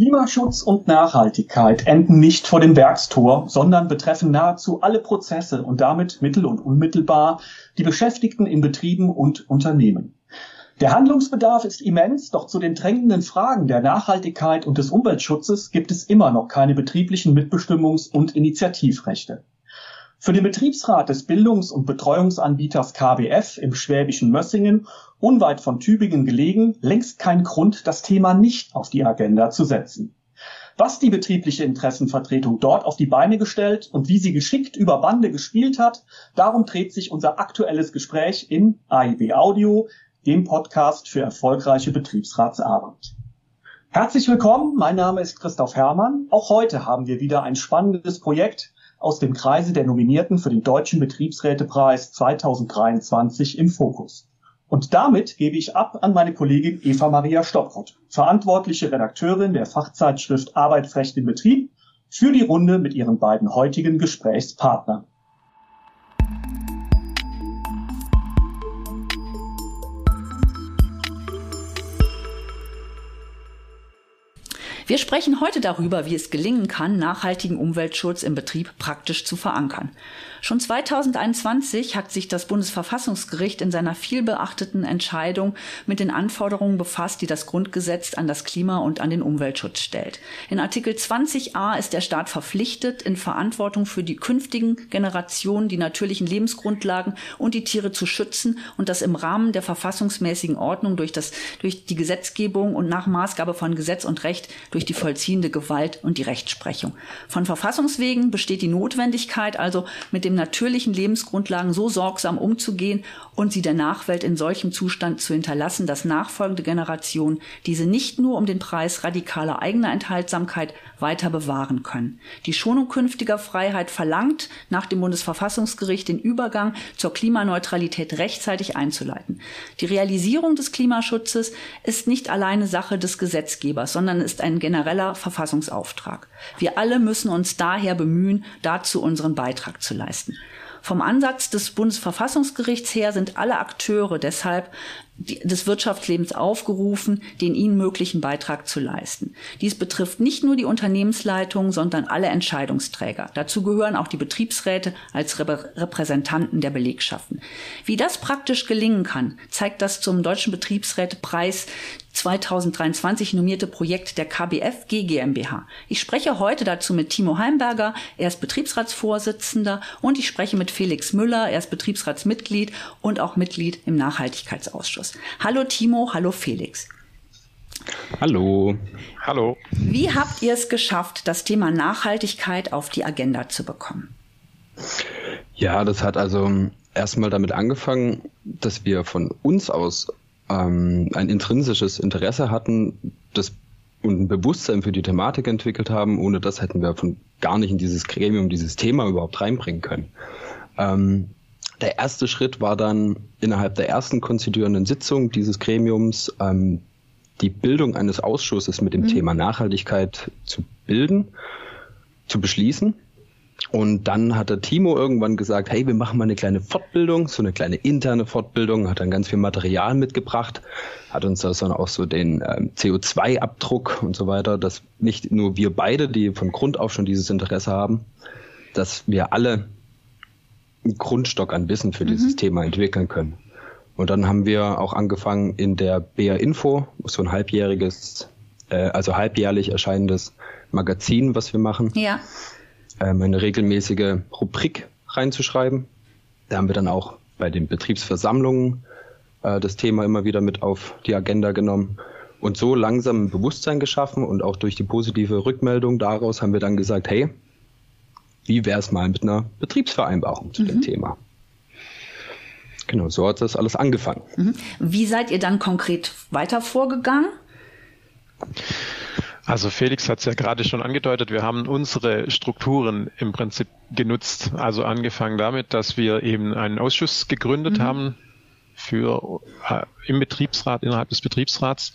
Klimaschutz und Nachhaltigkeit enden nicht vor dem Werkstor, sondern betreffen nahezu alle Prozesse und damit mittel- und unmittelbar die Beschäftigten in Betrieben und Unternehmen. Der Handlungsbedarf ist immens, doch zu den drängenden Fragen der Nachhaltigkeit und des Umweltschutzes gibt es immer noch keine betrieblichen Mitbestimmungs- und Initiativrechte. Für den Betriebsrat des Bildungs- und Betreuungsanbieters KBF im schwäbischen Mössingen, unweit von Tübingen gelegen, längst kein Grund, das Thema nicht auf die Agenda zu setzen. Was die betriebliche Interessenvertretung dort auf die Beine gestellt und wie sie geschickt über Bande gespielt hat, darum dreht sich unser aktuelles Gespräch in AIB Audio, dem Podcast für erfolgreiche Betriebsratsarbeit. Herzlich willkommen, mein Name ist Christoph Herrmann. Auch heute haben wir wieder ein spannendes Projekt aus dem Kreise der Nominierten für den Deutschen Betriebsrätepreis 2023 im Fokus. Und damit gebe ich ab an meine Kollegin Eva Maria Stopprott, verantwortliche Redakteurin der Fachzeitschrift Arbeitsrecht im Betrieb, für die Runde mit ihren beiden heutigen Gesprächspartnern. Wir sprechen heute darüber, wie es gelingen kann, nachhaltigen Umweltschutz im Betrieb praktisch zu verankern. Schon 2021 hat sich das Bundesverfassungsgericht in seiner vielbeachteten Entscheidung mit den Anforderungen befasst, die das Grundgesetz an das Klima und an den Umweltschutz stellt. In Artikel 20a ist der Staat verpflichtet, in Verantwortung für die künftigen Generationen die natürlichen Lebensgrundlagen und die Tiere zu schützen und das im Rahmen der verfassungsmäßigen Ordnung durch, das, durch die Gesetzgebung und nach Maßgabe von Gesetz und Recht durch die vollziehende Gewalt und die Rechtsprechung. Von Verfassungswegen besteht die Notwendigkeit also mit dem den natürlichen Lebensgrundlagen so sorgsam umzugehen und sie der Nachwelt in solchem Zustand zu hinterlassen, dass nachfolgende Generationen diese nicht nur um den Preis radikaler eigener Enthaltsamkeit weiter bewahren können. Die Schonung künftiger Freiheit verlangt nach dem Bundesverfassungsgericht den Übergang zur Klimaneutralität rechtzeitig einzuleiten. Die Realisierung des Klimaschutzes ist nicht alleine Sache des Gesetzgebers, sondern ist ein genereller Verfassungsauftrag. Wir alle müssen uns daher bemühen, dazu unseren Beitrag zu leisten. Vom Ansatz des Bundesverfassungsgerichts her sind alle Akteure deshalb des Wirtschaftslebens aufgerufen, den ihnen möglichen Beitrag zu leisten. Dies betrifft nicht nur die Unternehmensleitung, sondern alle Entscheidungsträger. Dazu gehören auch die Betriebsräte als Repräsentanten der Belegschaften. Wie das praktisch gelingen kann, zeigt das zum Deutschen Betriebsrätepreis 2023 nominierte Projekt der KBF GmbH. Ich spreche heute dazu mit Timo Heimberger, er ist Betriebsratsvorsitzender und ich spreche mit Felix Müller, er ist Betriebsratsmitglied und auch Mitglied im Nachhaltigkeitsausschuss. Hallo Timo, hallo Felix. Hallo. Hallo. Wie habt ihr es geschafft, das Thema Nachhaltigkeit auf die Agenda zu bekommen? Ja, das hat also erstmal damit angefangen, dass wir von uns aus ähm, ein intrinsisches Interesse hatten das, und ein Bewusstsein für die Thematik entwickelt haben. Ohne das hätten wir von gar nicht in dieses Gremium, dieses Thema überhaupt reinbringen können. Ähm, der erste Schritt war dann innerhalb der ersten konstituierenden Sitzung dieses Gremiums ähm, die Bildung eines Ausschusses mit dem mhm. Thema Nachhaltigkeit zu bilden, zu beschließen. Und dann hat der Timo irgendwann gesagt, hey, wir machen mal eine kleine Fortbildung, so eine kleine interne Fortbildung, hat dann ganz viel Material mitgebracht, hat uns da dann auch so den ähm, CO2-Abdruck und so weiter, dass nicht nur wir beide, die von Grund auf schon dieses Interesse haben, dass wir alle einen Grundstock an Wissen für mhm. dieses Thema entwickeln können. Und dann haben wir auch angefangen in der BR Info, so ein halbjähriges, äh, also halbjährlich erscheinendes Magazin, was wir machen. Ja ähm, eine regelmäßige Rubrik reinzuschreiben. Da haben wir dann auch bei den Betriebsversammlungen äh, das Thema immer wieder mit auf die Agenda genommen und so langsam ein Bewusstsein geschaffen und auch durch die positive Rückmeldung daraus haben wir dann gesagt, hey, wie wäre es mal mit einer Betriebsvereinbarung zu mhm. dem Thema? Genau, so hat das alles angefangen. Mhm. Wie seid ihr dann konkret weiter vorgegangen? Also Felix hat es ja gerade schon angedeutet, wir haben unsere Strukturen im Prinzip genutzt. Also angefangen damit, dass wir eben einen Ausschuss gegründet mhm. haben für äh, im Betriebsrat, innerhalb des Betriebsrats.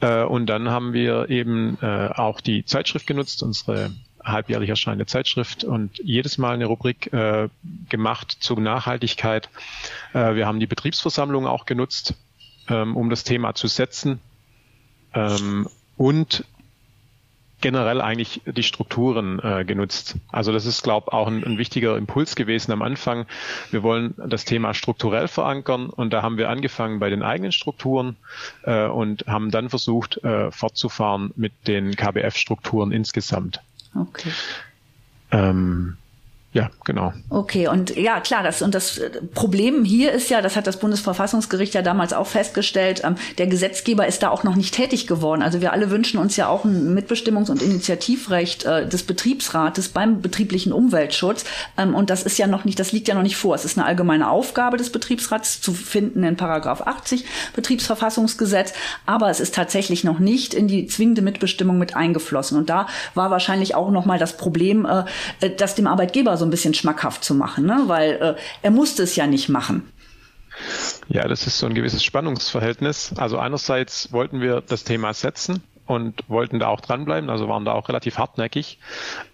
Äh, und dann haben wir eben äh, auch die Zeitschrift genutzt, unsere halbjährlich erscheinende Zeitschrift und jedes Mal eine Rubrik äh, gemacht zur Nachhaltigkeit. Äh, wir haben die Betriebsversammlung auch genutzt, ähm, um das Thema zu setzen. Ähm, und generell eigentlich die Strukturen äh, genutzt. Also das ist, glaube ich, auch ein, ein, wichtiger Impuls gewesen am Anfang. Wir wollen das Thema strukturell verankern und da haben wir angefangen bei den eigenen Strukturen äh, und haben dann versucht, äh, fortzufahren mit den KBF-Strukturen insgesamt. Okay. Ähm, ja, genau. Okay, und ja, klar, das und das Problem hier ist ja, das hat das Bundesverfassungsgericht ja damals auch festgestellt, ähm, der Gesetzgeber ist da auch noch nicht tätig geworden. Also wir alle wünschen uns ja auch ein Mitbestimmungs- und Initiativrecht äh, des Betriebsrates beim betrieblichen Umweltschutz. Ähm, und das ist ja noch nicht, das liegt ja noch nicht vor. Es ist eine allgemeine Aufgabe des Betriebsrats zu finden in Paragraph 80 Betriebsverfassungsgesetz, aber es ist tatsächlich noch nicht in die zwingende Mitbestimmung mit eingeflossen. Und da war wahrscheinlich auch noch mal das Problem, äh, äh dass dem Arbeitgeber so ein bisschen schmackhaft zu machen, ne? weil äh, er musste es ja nicht machen. Ja, das ist so ein gewisses Spannungsverhältnis. Also einerseits wollten wir das Thema setzen und wollten da auch dranbleiben, also waren da auch relativ hartnäckig.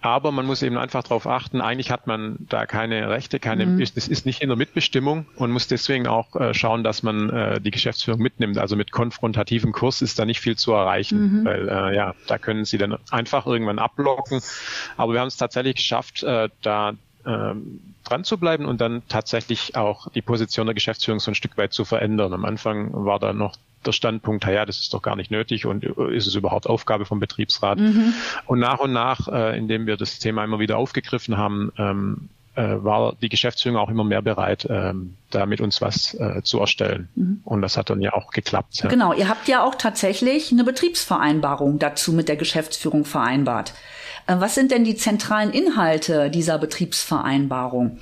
Aber man muss eben einfach darauf achten, eigentlich hat man da keine Rechte, keine, mhm. es ist nicht in der Mitbestimmung und muss deswegen auch äh, schauen, dass man äh, die Geschäftsführung mitnimmt. Also mit konfrontativem Kurs ist da nicht viel zu erreichen, mhm. weil äh, ja, da können sie dann einfach irgendwann abblocken. Aber wir haben es tatsächlich geschafft, äh, da ähm, dran zu bleiben und dann tatsächlich auch die Position der Geschäftsführung so ein Stück weit zu verändern. Am Anfang war da noch der Standpunkt, ja, das ist doch gar nicht nötig und äh, ist es überhaupt Aufgabe vom Betriebsrat? Mhm. Und nach und nach, äh, indem wir das Thema immer wieder aufgegriffen haben, ähm, äh, war die Geschäftsführung auch immer mehr bereit, ähm, da mit uns was äh, zu erstellen. Mhm. Und das hat dann ja auch geklappt. Ja. Genau, ihr habt ja auch tatsächlich eine Betriebsvereinbarung dazu mit der Geschäftsführung vereinbart. Äh, was sind denn die zentralen Inhalte dieser Betriebsvereinbarung?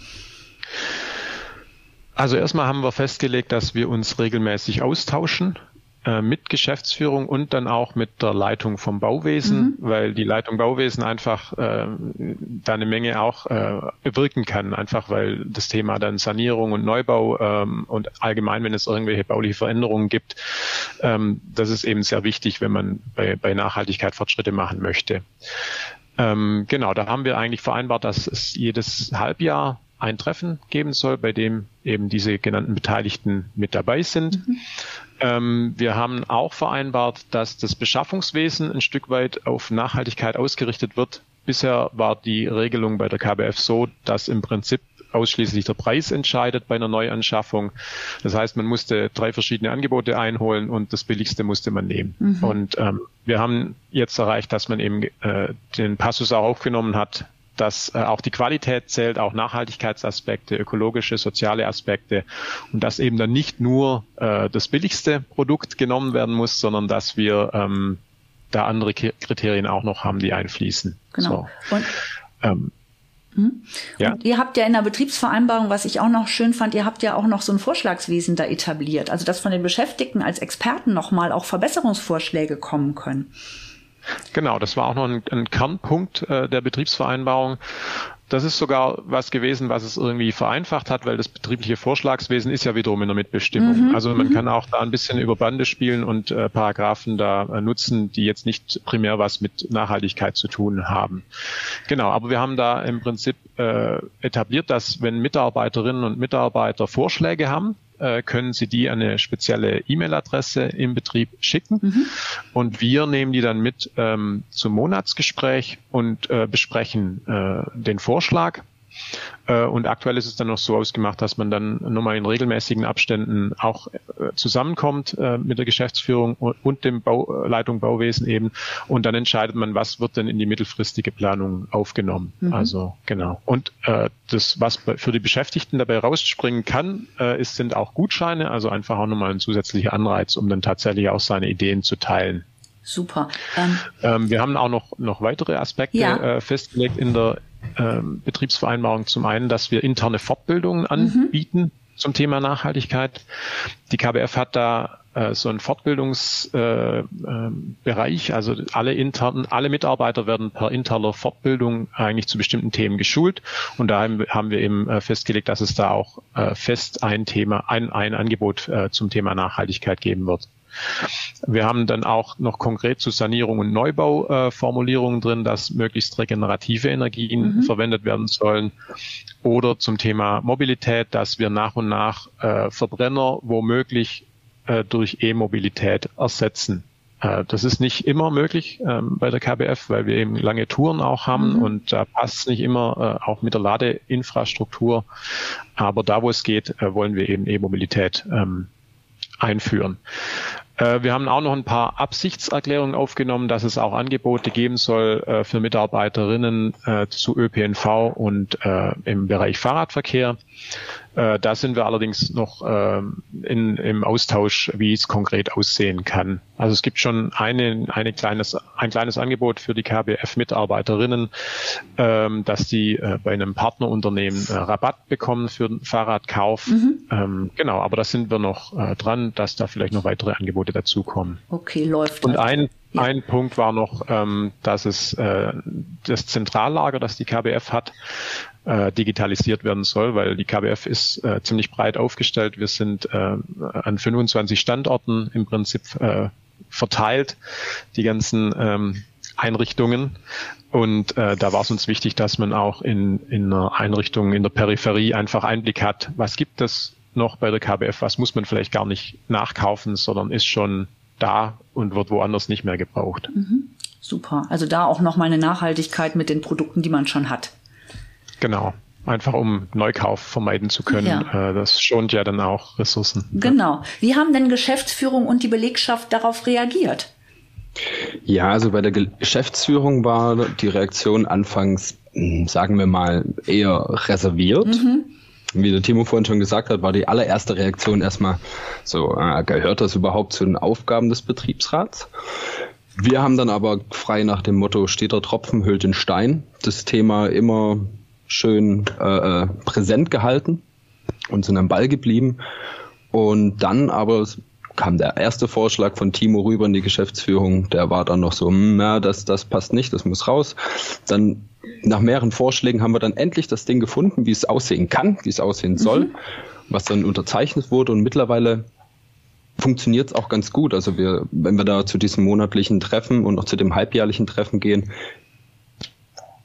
Also erstmal haben wir festgelegt, dass wir uns regelmäßig austauschen äh, mit Geschäftsführung und dann auch mit der Leitung vom Bauwesen, mhm. weil die Leitung Bauwesen einfach äh, da eine Menge auch äh, bewirken kann, einfach weil das Thema dann Sanierung und Neubau ähm, und allgemein, wenn es irgendwelche bauliche Veränderungen gibt, ähm, das ist eben sehr wichtig, wenn man bei, bei Nachhaltigkeit Fortschritte machen möchte. Ähm, genau, da haben wir eigentlich vereinbart, dass es jedes Halbjahr ein Treffen geben soll, bei dem eben diese genannten Beteiligten mit dabei sind. Mhm. Ähm, wir haben auch vereinbart, dass das Beschaffungswesen ein Stück weit auf Nachhaltigkeit ausgerichtet wird. Bisher war die Regelung bei der KBF so, dass im Prinzip ausschließlich der Preis entscheidet bei einer Neuanschaffung. Das heißt, man musste drei verschiedene Angebote einholen und das billigste musste man nehmen. Mhm. Und ähm, wir haben jetzt erreicht, dass man eben äh, den Passus auch aufgenommen hat, dass äh, auch die Qualität zählt, auch Nachhaltigkeitsaspekte, ökologische, soziale Aspekte und dass eben dann nicht nur äh, das billigste Produkt genommen werden muss, sondern dass wir ähm, da andere Kriterien auch noch haben, die einfließen. Genau. So. Und ähm, Mhm. Ja. Und ihr habt ja in der Betriebsvereinbarung, was ich auch noch schön fand, ihr habt ja auch noch so ein Vorschlagswesen da etabliert. Also dass von den Beschäftigten als Experten nochmal auch Verbesserungsvorschläge kommen können. Genau, das war auch noch ein, ein Kernpunkt äh, der Betriebsvereinbarung. Das ist sogar was gewesen, was es irgendwie vereinfacht hat, weil das betriebliche Vorschlagswesen ist ja wiederum in der Mitbestimmung. Mhm. Also man mhm. kann auch da ein bisschen über Bande spielen und äh, Paragraphen da äh, nutzen, die jetzt nicht primär was mit Nachhaltigkeit zu tun haben. Genau, aber wir haben da im Prinzip äh, etabliert, dass wenn Mitarbeiterinnen und Mitarbeiter Vorschläge haben, äh, können Sie die an eine spezielle E-Mail-Adresse im Betrieb schicken. Mhm. Und wir nehmen die dann mit ähm, zum Monatsgespräch und äh, besprechen äh, den Vorschlag und aktuell ist es dann noch so ausgemacht, dass man dann nochmal in regelmäßigen Abständen auch äh, zusammenkommt äh, mit der Geschäftsführung und dem Bau, Leitung Bauwesen eben. Und dann entscheidet man, was wird denn in die mittelfristige Planung aufgenommen. Mhm. Also genau. Und äh, das, was für die Beschäftigten dabei rausspringen kann, äh, ist, sind auch Gutscheine, also einfach auch nochmal ein zusätzlicher Anreiz, um dann tatsächlich auch seine Ideen zu teilen. Super. Ähm, ähm, wir haben auch noch, noch weitere Aspekte ja. äh, festgelegt in der ähm, Betriebsvereinbarung zum einen, dass wir interne Fortbildungen mhm. anbieten mhm. zum Thema Nachhaltigkeit. Die KBF hat da äh, so einen Fortbildungsbereich, äh, äh, also alle internen, alle Mitarbeiter werden per interner Fortbildung eigentlich zu bestimmten Themen geschult und da haben wir eben äh, festgelegt, dass es da auch äh, fest ein Thema, ein, ein Angebot äh, zum Thema Nachhaltigkeit geben wird. Wir haben dann auch noch konkret zu Sanierung und Neubau äh, Formulierungen drin, dass möglichst regenerative Energien mhm. verwendet werden sollen. Oder zum Thema Mobilität, dass wir nach und nach äh, Verbrenner womöglich äh, durch E-Mobilität ersetzen. Äh, das ist nicht immer möglich ähm, bei der KBF, weil wir eben lange Touren auch haben mhm. und da passt es nicht immer, äh, auch mit der Ladeinfrastruktur. Aber da, wo es geht, äh, wollen wir eben E-Mobilität ähm, einführen. Äh, wir haben auch noch ein paar Absichtserklärungen aufgenommen, dass es auch Angebote geben soll äh, für Mitarbeiterinnen äh, zu ÖPNV und im Bereich Fahrradverkehr. Da sind wir allerdings noch in, im Austausch, wie es konkret aussehen kann. Also es gibt schon eine, eine kleines, ein kleines Angebot für die KBF-Mitarbeiterinnen, ähm, dass die äh, bei einem Partnerunternehmen Rabatt bekommen für den Fahrradkauf. Mhm. Ähm, genau, aber da sind wir noch dran, dass da vielleicht noch weitere Angebote dazukommen. Okay, läuft. Und ein, ja. ein Punkt war noch, ähm, dass es äh, das Zentrallager, das die KBF hat, äh, digitalisiert werden soll, weil die KBF ist äh, ziemlich breit aufgestellt. Wir sind äh, an 25 Standorten im Prinzip äh, verteilt, die ganzen ähm, Einrichtungen. Und äh, da war es uns wichtig, dass man auch in, in einer Einrichtung in der Peripherie einfach Einblick hat, was gibt es noch bei der KBF, was muss man vielleicht gar nicht nachkaufen, sondern ist schon da und wird woanders nicht mehr gebraucht. Mhm. Super. Also da auch nochmal eine Nachhaltigkeit mit den Produkten, die man schon hat. Genau. Einfach um Neukauf vermeiden zu können. Ja. Äh, das schont ja dann auch Ressourcen. Genau. Wie haben denn Geschäftsführung und die Belegschaft darauf reagiert? Ja, also bei der Geschäftsführung war die Reaktion anfangs, hm, sagen wir mal, eher reserviert. Mhm. Wie der Timo vorhin schon gesagt hat, war die allererste Reaktion erstmal so, äh, gehört das überhaupt zu den Aufgaben des Betriebsrats? Wir haben dann aber frei nach dem Motto, steht der Tropfen, hüllt den Stein, das Thema immer schön äh, äh, präsent gehalten und sind am Ball geblieben. Und dann aber kam der erste Vorschlag von Timo rüber in die Geschäftsführung. Der war dann noch so, hm, na, das, das passt nicht, das muss raus. Dann nach mehreren Vorschlägen haben wir dann endlich das Ding gefunden, wie es aussehen kann, wie es aussehen soll, mhm. was dann unterzeichnet wurde. Und mittlerweile funktioniert es auch ganz gut. Also wir, wenn wir da zu diesem monatlichen Treffen und auch zu dem halbjährlichen Treffen gehen,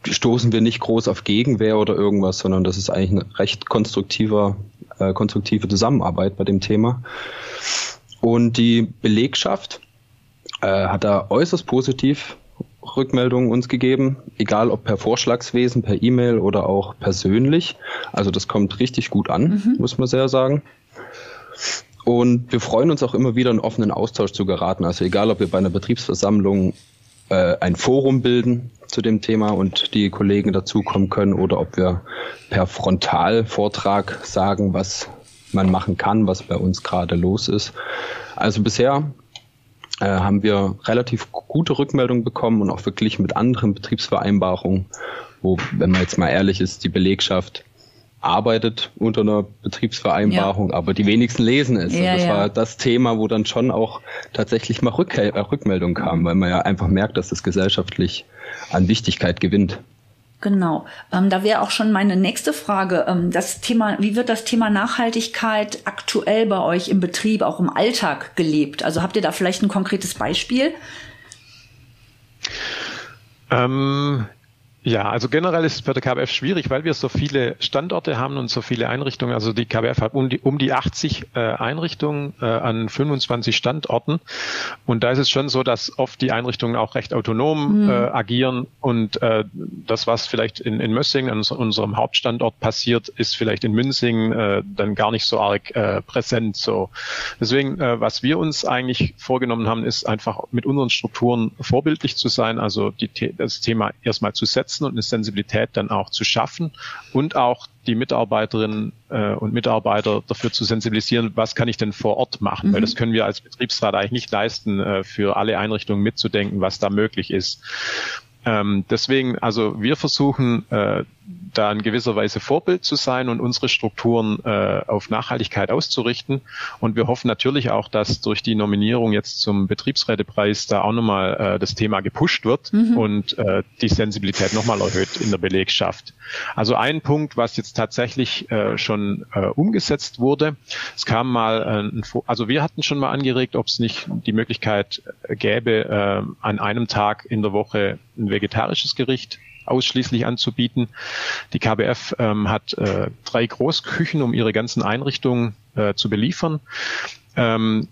stoßen wir nicht groß auf Gegenwehr oder irgendwas, sondern das ist eigentlich eine recht konstruktiver, äh, konstruktive Zusammenarbeit bei dem Thema. Und die Belegschaft äh, hat da äußerst positiv Rückmeldungen uns gegeben, egal ob per Vorschlagswesen, per E-Mail oder auch persönlich. Also das kommt richtig gut an, mhm. muss man sehr sagen. Und wir freuen uns auch immer wieder in offenen Austausch zu geraten. Also egal, ob wir bei einer Betriebsversammlung äh, ein Forum bilden zu dem Thema und die Kollegen dazukommen können oder ob wir per Frontalvortrag sagen, was man machen kann, was bei uns gerade los ist. Also bisher äh, haben wir relativ gute Rückmeldungen bekommen und auch wirklich mit anderen Betriebsvereinbarungen, wo, wenn man jetzt mal ehrlich ist, die Belegschaft arbeitet unter einer Betriebsvereinbarung, ja. aber die wenigsten lesen es. Ja, das ja. war das Thema, wo dann schon auch tatsächlich mal Rück Rückmeldung kam, weil man ja einfach merkt, dass das gesellschaftlich an Wichtigkeit gewinnt. Genau. Ähm, da wäre auch schon meine nächste Frage. Ähm, das Thema, wie wird das Thema Nachhaltigkeit aktuell bei euch im Betrieb, auch im Alltag gelebt? Also habt ihr da vielleicht ein konkretes Beispiel? Ähm, ja, also generell ist es bei der KBF schwierig, weil wir so viele Standorte haben und so viele Einrichtungen. Also die KBF hat um die, um die 80 äh, Einrichtungen äh, an 25 Standorten. Und da ist es schon so, dass oft die Einrichtungen auch recht autonom mhm. äh, agieren. Und äh, das, was vielleicht in, in Mössing, an unserem Hauptstandort passiert, ist vielleicht in Münzing äh, dann gar nicht so arg äh, präsent. So. Deswegen, äh, was wir uns eigentlich vorgenommen haben, ist einfach mit unseren Strukturen vorbildlich zu sein. Also die, das Thema erstmal zu setzen setzen und eine Sensibilität dann auch zu schaffen und auch die Mitarbeiterinnen äh, und Mitarbeiter dafür zu sensibilisieren, was kann ich denn vor Ort machen, mhm. weil das können wir als Betriebsrat eigentlich nicht leisten, äh, für alle Einrichtungen mitzudenken, was da möglich ist. Ähm, deswegen, also wir versuchen äh, da in gewisser Weise Vorbild zu sein und unsere Strukturen äh, auf Nachhaltigkeit auszurichten. Und wir hoffen natürlich auch, dass durch die Nominierung jetzt zum Betriebsrätepreis da auch nochmal äh, das Thema gepusht wird mhm. und äh, die Sensibilität nochmal erhöht in der Belegschaft. Also ein Punkt, was jetzt tatsächlich äh, schon äh, umgesetzt wurde, es kam mal, äh, also wir hatten schon mal angeregt, ob es nicht die Möglichkeit gäbe, äh, an einem Tag in der Woche ein vegetarisches Gericht ausschließlich anzubieten. Die KBF ähm, hat äh, drei Großküchen, um ihre ganzen Einrichtungen äh, zu beliefern. Ähm,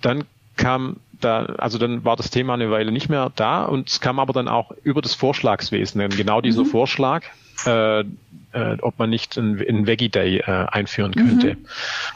dann kam da, also dann war das Thema eine Weile nicht mehr da und es kam aber dann auch über das Vorschlagswesen, denn genau dieser mhm. Vorschlag, äh, äh, ob man nicht einen, einen Veggie Day äh, einführen könnte. Mhm.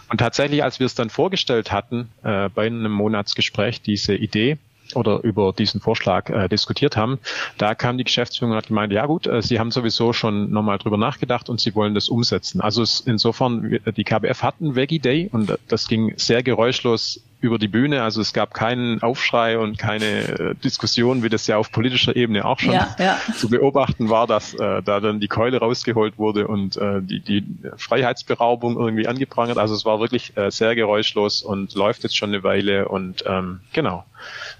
Und tatsächlich, als wir es dann vorgestellt hatten, äh, bei einem Monatsgespräch, diese Idee, oder über diesen Vorschlag äh, diskutiert haben, da kam die Geschäftsführung und hat gemeint, ja gut, äh, sie haben sowieso schon nochmal drüber nachgedacht und sie wollen das umsetzen. Also es, insofern, die KBF hatten Veggie Day und das ging sehr geräuschlos über die Bühne. Also es gab keinen Aufschrei und keine äh, Diskussion, wie das ja auf politischer Ebene auch schon ja, ja. zu beobachten war, dass äh, da dann die Keule rausgeholt wurde und äh, die, die Freiheitsberaubung irgendwie angeprangert. Also es war wirklich äh, sehr geräuschlos und läuft jetzt schon eine Weile und ähm, genau.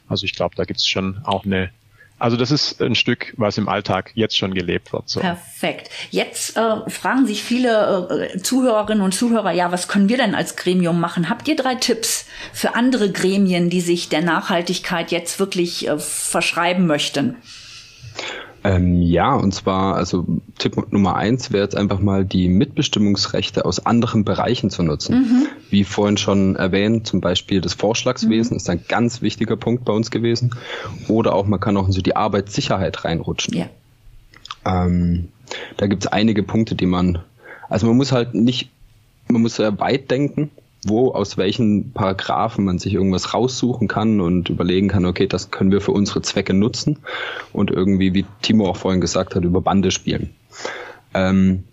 Also ich glaube, da gibt es schon auch eine also das ist ein Stück, was im Alltag jetzt schon gelebt wird. So. Perfekt. Jetzt äh, fragen sich viele äh, Zuhörerinnen und Zuhörer, ja, was können wir denn als Gremium machen? Habt ihr drei Tipps für andere Gremien, die sich der Nachhaltigkeit jetzt wirklich äh, verschreiben möchten? Ähm, ja, und zwar, also Tipp Nummer eins wäre jetzt einfach mal die Mitbestimmungsrechte aus anderen Bereichen zu nutzen. Mhm. Wie vorhin schon erwähnt, zum Beispiel das Vorschlagswesen mhm. ist ein ganz wichtiger Punkt bei uns gewesen. Oder auch, man kann auch in so die Arbeitssicherheit reinrutschen. Ja. Ähm, da gibt es einige Punkte, die man, also man muss halt nicht, man muss sehr weit denken wo, aus welchen Paragraphen man sich irgendwas raussuchen kann und überlegen kann, okay, das können wir für unsere Zwecke nutzen und irgendwie, wie Timo auch vorhin gesagt hat, über Bande spielen. Ähm,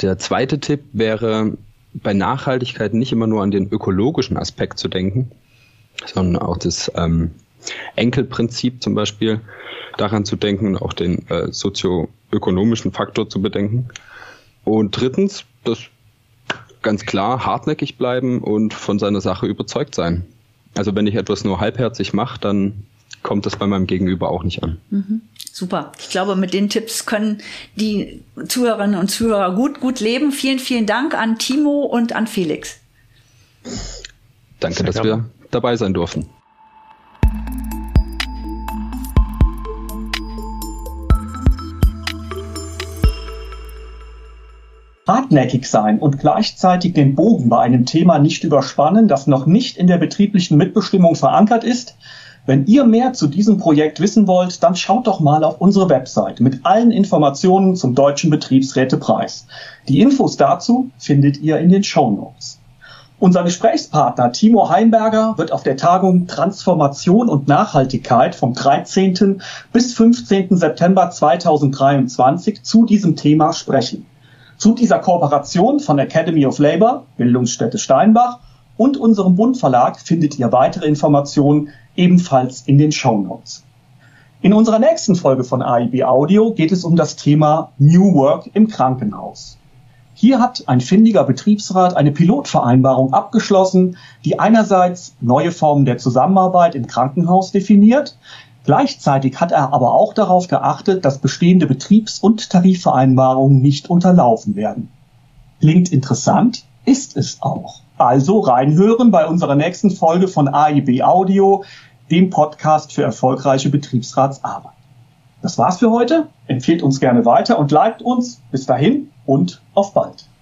der zweite Tipp wäre, bei Nachhaltigkeit nicht immer nur an den ökologischen Aspekt zu denken, sondern auch das ähm, Enkelprinzip zum Beispiel daran zu denken, auch den äh, sozioökonomischen Faktor zu bedenken. Und drittens, das ganz klar hartnäckig bleiben und von seiner Sache überzeugt sein. Also wenn ich etwas nur halbherzig mache, dann kommt das bei meinem Gegenüber auch nicht an. Mhm. Super. Ich glaube, mit den Tipps können die Zuhörerinnen und Zuhörer gut, gut leben. Vielen, vielen Dank an Timo und an Felix. Danke, dass wir dabei sein durften. Hartnäckig sein und gleichzeitig den Bogen bei einem Thema nicht überspannen, das noch nicht in der betrieblichen Mitbestimmung verankert ist. Wenn ihr mehr zu diesem Projekt wissen wollt, dann schaut doch mal auf unsere Website mit allen Informationen zum Deutschen Betriebsrätepreis. Die Infos dazu findet ihr in den Show. Unser Gesprächspartner Timo Heimberger wird auf der Tagung Transformation und Nachhaltigkeit vom 13. bis 15. September 2023 zu diesem Thema sprechen. Zu dieser Kooperation von Academy of Labour, Bildungsstätte Steinbach und unserem Bundverlag findet ihr weitere Informationen ebenfalls in den Show Notes. In unserer nächsten Folge von AIB Audio geht es um das Thema New Work im Krankenhaus. Hier hat ein findiger Betriebsrat eine Pilotvereinbarung abgeschlossen, die einerseits neue Formen der Zusammenarbeit im Krankenhaus definiert, Gleichzeitig hat er aber auch darauf geachtet, dass bestehende Betriebs- und Tarifvereinbarungen nicht unterlaufen werden. Klingt interessant, ist es auch. Also reinhören bei unserer nächsten Folge von AIB Audio, dem Podcast für erfolgreiche Betriebsratsarbeit. Das war's für heute. Empfehlt uns gerne weiter und liked uns. Bis dahin und auf bald.